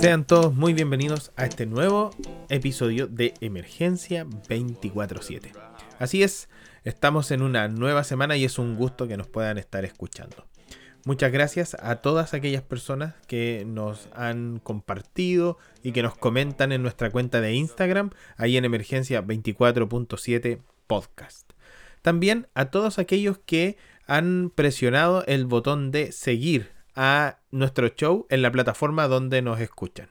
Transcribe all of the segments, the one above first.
Sean todos muy bienvenidos a este nuevo episodio de Emergencia 24/7. Así es, estamos en una nueva semana y es un gusto que nos puedan estar escuchando. Muchas gracias a todas aquellas personas que nos han compartido y que nos comentan en nuestra cuenta de Instagram, ahí en Emergencia 24.7 Podcast. También a todos aquellos que han presionado el botón de seguir a nuestro show en la plataforma donde nos escuchan.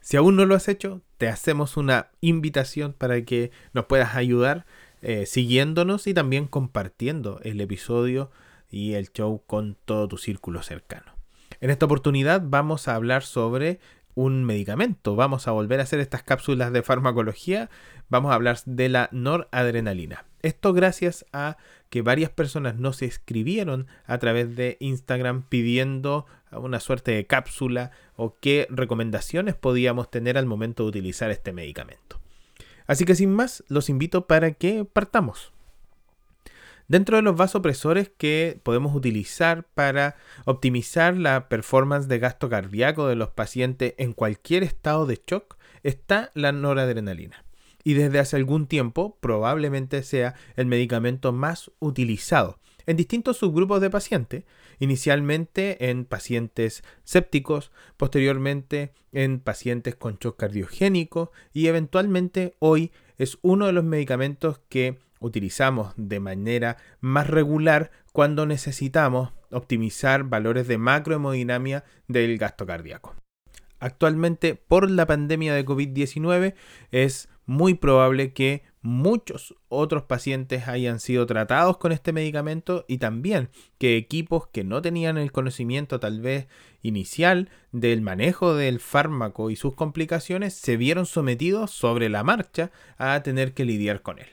Si aún no lo has hecho, te hacemos una invitación para que nos puedas ayudar eh, siguiéndonos y también compartiendo el episodio y el show con todo tu círculo cercano. En esta oportunidad vamos a hablar sobre un medicamento. Vamos a volver a hacer estas cápsulas de farmacología. Vamos a hablar de la noradrenalina. Esto gracias a que varias personas nos escribieron a través de Instagram pidiendo una suerte de cápsula o qué recomendaciones podíamos tener al momento de utilizar este medicamento. Así que sin más, los invito para que partamos. Dentro de los vasopresores que podemos utilizar para optimizar la performance de gasto cardíaco de los pacientes en cualquier estado de shock está la noradrenalina y desde hace algún tiempo probablemente sea el medicamento más utilizado en distintos subgrupos de pacientes, inicialmente en pacientes sépticos, posteriormente en pacientes con shock cardiogénico y eventualmente hoy es uno de los medicamentos que utilizamos de manera más regular cuando necesitamos optimizar valores de macrohemodinamia del gasto cardíaco. Actualmente, por la pandemia de COVID-19, es muy probable que muchos otros pacientes hayan sido tratados con este medicamento y también que equipos que no tenían el conocimiento tal vez inicial del manejo del fármaco y sus complicaciones se vieron sometidos sobre la marcha a tener que lidiar con él.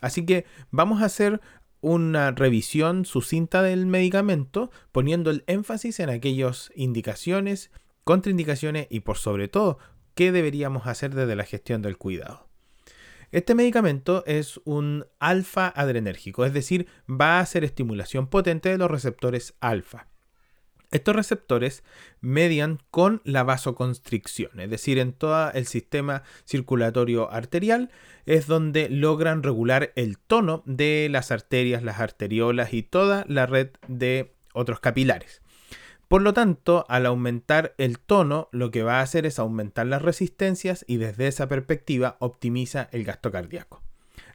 Así que vamos a hacer una revisión sucinta del medicamento poniendo el énfasis en aquellas indicaciones, contraindicaciones y por sobre todo qué deberíamos hacer desde la gestión del cuidado. Este medicamento es un alfa adrenérgico, es decir, va a hacer estimulación potente de los receptores alfa. Estos receptores median con la vasoconstricción, es decir, en todo el sistema circulatorio arterial es donde logran regular el tono de las arterias, las arteriolas y toda la red de otros capilares. Por lo tanto, al aumentar el tono, lo que va a hacer es aumentar las resistencias y desde esa perspectiva optimiza el gasto cardíaco.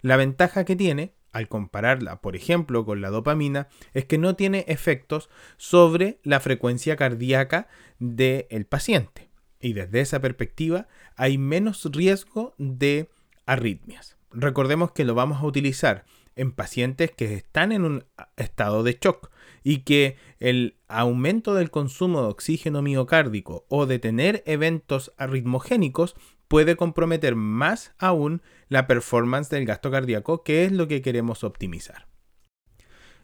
La ventaja que tiene, al compararla, por ejemplo, con la dopamina, es que no tiene efectos sobre la frecuencia cardíaca del paciente. Y desde esa perspectiva hay menos riesgo de arritmias. Recordemos que lo vamos a utilizar en pacientes que están en un estado de shock y que el aumento del consumo de oxígeno miocárdico o de tener eventos arritmogénicos puede comprometer más aún la performance del gasto cardíaco, que es lo que queremos optimizar.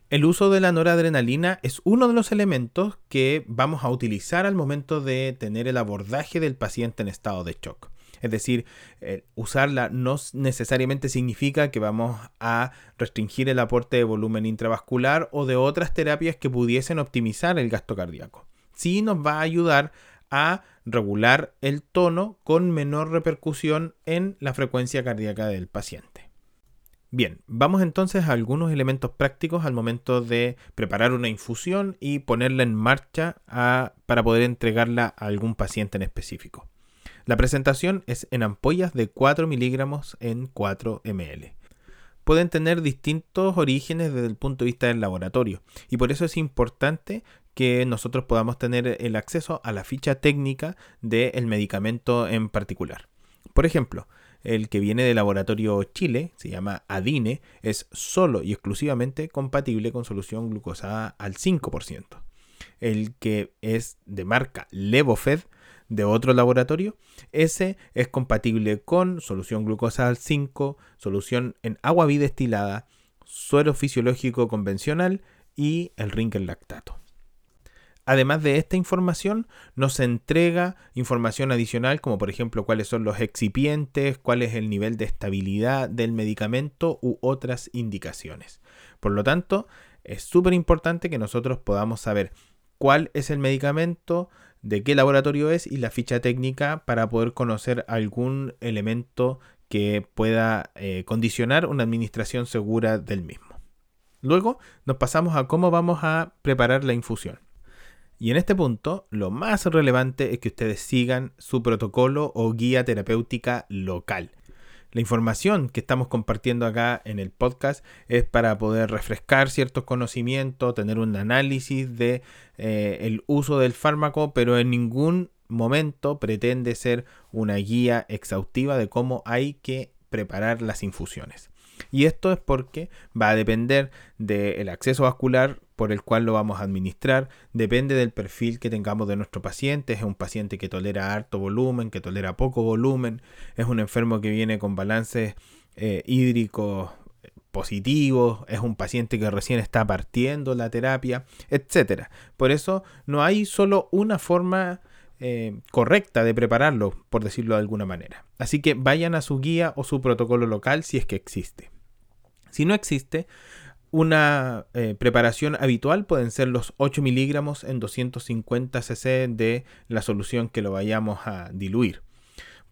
El uso de la noradrenalina es uno de los elementos que vamos a utilizar al momento de tener el abordaje del paciente en estado de shock. Es decir, eh, usarla no necesariamente significa que vamos a restringir el aporte de volumen intravascular o de otras terapias que pudiesen optimizar el gasto cardíaco. Sí nos va a ayudar a regular el tono con menor repercusión en la frecuencia cardíaca del paciente. Bien, vamos entonces a algunos elementos prácticos al momento de preparar una infusión y ponerla en marcha para poder entregarla a algún paciente en específico. La presentación es en ampollas de 4 miligramos en 4 ml. Pueden tener distintos orígenes desde el punto de vista del laboratorio y por eso es importante que nosotros podamos tener el acceso a la ficha técnica del medicamento en particular. Por ejemplo, el que viene del laboratorio Chile, se llama Adine, es solo y exclusivamente compatible con solución glucosada al 5%. El que es de marca Levofed de otro laboratorio, ese es compatible con solución glucosa al 5, solución en agua bidestilada, suero fisiológico convencional y el rinkel lactato. Además de esta información, nos entrega información adicional como por ejemplo cuáles son los excipientes, cuál es el nivel de estabilidad del medicamento u otras indicaciones. Por lo tanto, es súper importante que nosotros podamos saber cuál es el medicamento, de qué laboratorio es y la ficha técnica para poder conocer algún elemento que pueda eh, condicionar una administración segura del mismo. Luego nos pasamos a cómo vamos a preparar la infusión. Y en este punto, lo más relevante es que ustedes sigan su protocolo o guía terapéutica local. La información que estamos compartiendo acá en el podcast es para poder refrescar ciertos conocimientos, tener un análisis de eh, el uso del fármaco, pero en ningún momento pretende ser una guía exhaustiva de cómo hay que preparar las infusiones. Y esto es porque va a depender del acceso vascular por el cual lo vamos a administrar, depende del perfil que tengamos de nuestro paciente, es un paciente que tolera alto volumen, que tolera poco volumen, es un enfermo que viene con balances eh, hídricos positivos, es un paciente que recién está partiendo la terapia, etc. Por eso no hay solo una forma eh, correcta de prepararlo, por decirlo de alguna manera. Así que vayan a su guía o su protocolo local si es que existe. Si no existe, una eh, preparación habitual pueden ser los 8 miligramos en 250 cc de la solución que lo vayamos a diluir.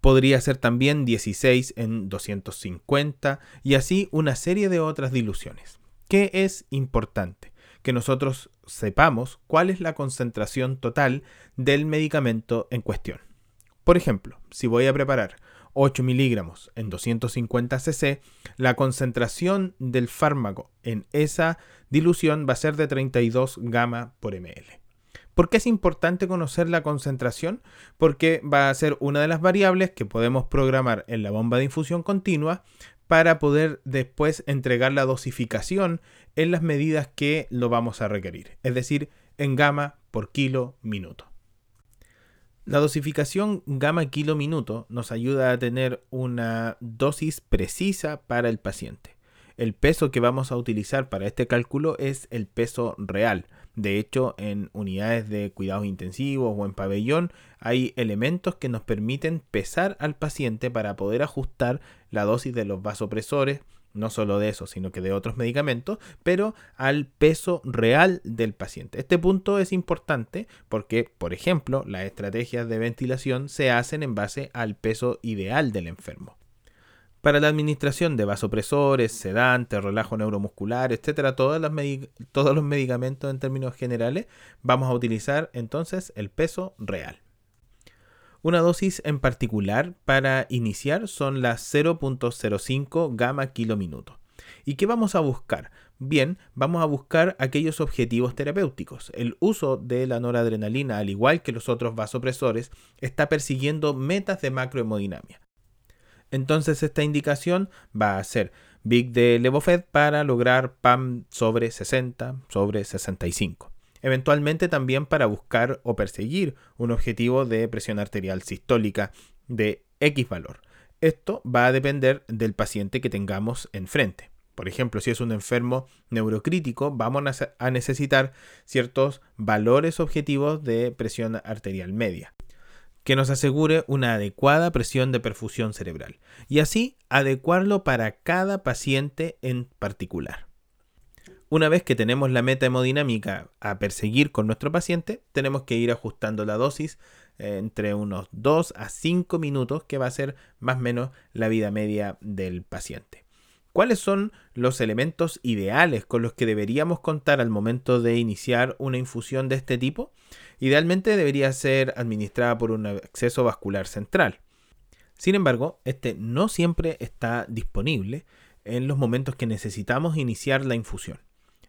Podría ser también 16 en 250 y así una serie de otras diluciones. ¿Qué es importante? que nosotros sepamos cuál es la concentración total del medicamento en cuestión. Por ejemplo, si voy a preparar 8 miligramos en 250 cc, la concentración del fármaco en esa dilución va a ser de 32 gamma por ml. ¿Por qué es importante conocer la concentración? Porque va a ser una de las variables que podemos programar en la bomba de infusión continua para poder después entregar la dosificación en las medidas que lo vamos a requerir, es decir, en gama por kilo minuto. La dosificación gama kilo minuto nos ayuda a tener una dosis precisa para el paciente. El peso que vamos a utilizar para este cálculo es el peso real, de hecho, en unidades de cuidados intensivos o en pabellón hay elementos que nos permiten pesar al paciente para poder ajustar la dosis de los vasopresores, no solo de eso, sino que de otros medicamentos, pero al peso real del paciente. Este punto es importante porque, por ejemplo, las estrategias de ventilación se hacen en base al peso ideal del enfermo. Para la administración de vasopresores, sedantes, relajo neuromuscular, etcétera, todos los medicamentos en términos generales, vamos a utilizar entonces el peso real. Una dosis en particular para iniciar son las 0.05 gamma kilo minuto. ¿Y qué vamos a buscar? Bien, vamos a buscar aquellos objetivos terapéuticos. El uso de la noradrenalina, al igual que los otros vasopresores, está persiguiendo metas de macrohemodinamia. Entonces esta indicación va a ser Big de Levofed para lograr PAM sobre 60, sobre 65. Eventualmente también para buscar o perseguir un objetivo de presión arterial sistólica de X valor. Esto va a depender del paciente que tengamos enfrente. Por ejemplo, si es un enfermo neurocrítico, vamos a necesitar ciertos valores objetivos de presión arterial media que nos asegure una adecuada presión de perfusión cerebral y así adecuarlo para cada paciente en particular. Una vez que tenemos la meta hemodinámica a perseguir con nuestro paciente, tenemos que ir ajustando la dosis eh, entre unos 2 a 5 minutos, que va a ser más o menos la vida media del paciente. ¿Cuáles son los elementos ideales con los que deberíamos contar al momento de iniciar una infusión de este tipo? Idealmente debería ser administrada por un acceso vascular central. Sin embargo, este no siempre está disponible en los momentos que necesitamos iniciar la infusión.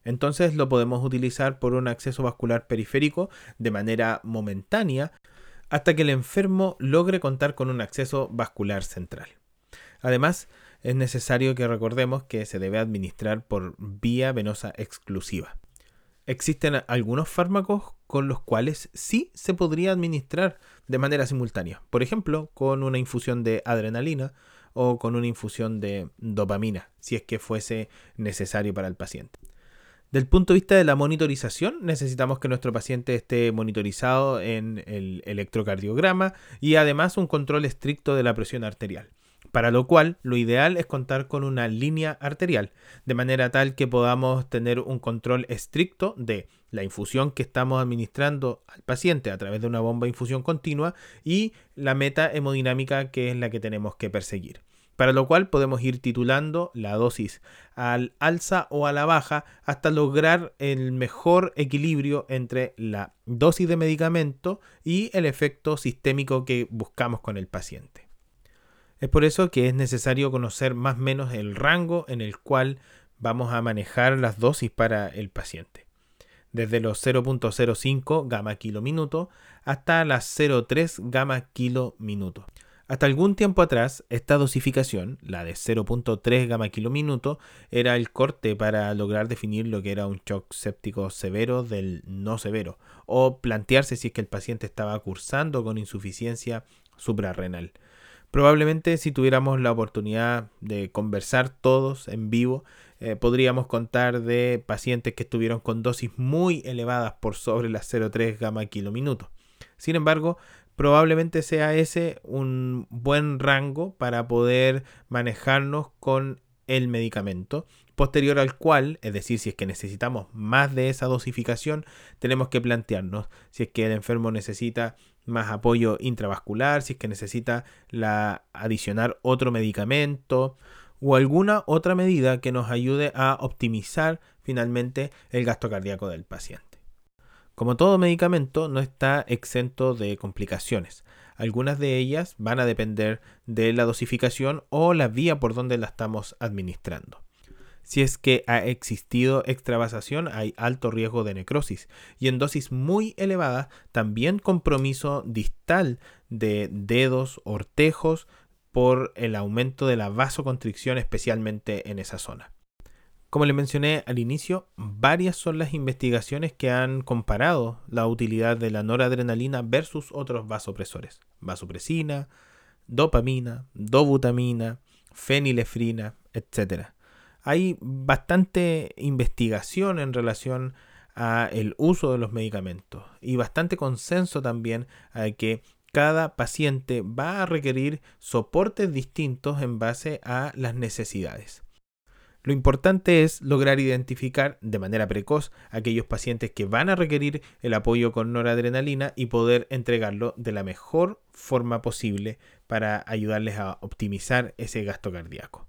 Entonces lo podemos utilizar por un acceso vascular periférico de manera momentánea hasta que el enfermo logre contar con un acceso vascular central. Además, es necesario que recordemos que se debe administrar por vía venosa exclusiva. Existen algunos fármacos con los cuales sí se podría administrar de manera simultánea. Por ejemplo, con una infusión de adrenalina o con una infusión de dopamina, si es que fuese necesario para el paciente. Del punto de vista de la monitorización, necesitamos que nuestro paciente esté monitorizado en el electrocardiograma y además un control estricto de la presión arterial para lo cual lo ideal es contar con una línea arterial, de manera tal que podamos tener un control estricto de la infusión que estamos administrando al paciente a través de una bomba de infusión continua y la meta hemodinámica que es la que tenemos que perseguir. Para lo cual podemos ir titulando la dosis al alza o a la baja hasta lograr el mejor equilibrio entre la dosis de medicamento y el efecto sistémico que buscamos con el paciente. Es por eso que es necesario conocer más o menos el rango en el cual vamos a manejar las dosis para el paciente desde los 0.05 gamma kilo minuto hasta las 0.3 gamma kilo minuto. Hasta algún tiempo atrás, esta dosificación, la de 0.3 gamma kilo minuto, era el corte para lograr definir lo que era un shock séptico severo del no severo, o plantearse si es que el paciente estaba cursando con insuficiencia suprarrenal. Probablemente si tuviéramos la oportunidad de conversar todos en vivo, eh, podríamos contar de pacientes que estuvieron con dosis muy elevadas por sobre las 0,3 gamma kilo minuto. Sin embargo, probablemente sea ese un buen rango para poder manejarnos con el medicamento, posterior al cual, es decir, si es que necesitamos más de esa dosificación, tenemos que plantearnos si es que el enfermo necesita más apoyo intravascular, si es que necesita la adicionar otro medicamento o alguna otra medida que nos ayude a optimizar finalmente el gasto cardíaco del paciente. Como todo medicamento, no está exento de complicaciones. Algunas de ellas van a depender de la dosificación o la vía por donde la estamos administrando. Si es que ha existido extravasación, hay alto riesgo de necrosis y en dosis muy elevadas también compromiso distal de dedos, ortejos, por el aumento de la vasoconstricción especialmente en esa zona. Como le mencioné al inicio, varias son las investigaciones que han comparado la utilidad de la noradrenalina versus otros vasopresores. Vasopresina, dopamina, dobutamina, fenilefrina, etc. Hay bastante investigación en relación a el uso de los medicamentos y bastante consenso también a que cada paciente va a requerir soportes distintos en base a las necesidades. Lo importante es lograr identificar de manera precoz aquellos pacientes que van a requerir el apoyo con noradrenalina y poder entregarlo de la mejor forma posible para ayudarles a optimizar ese gasto cardíaco.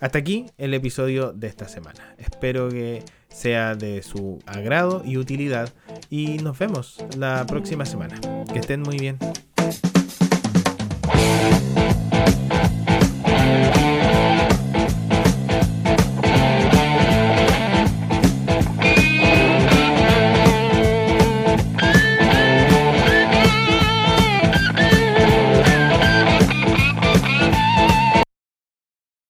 Hasta aquí el episodio de esta semana. Espero que sea de su agrado y utilidad y nos vemos la próxima semana. Que estén muy bien.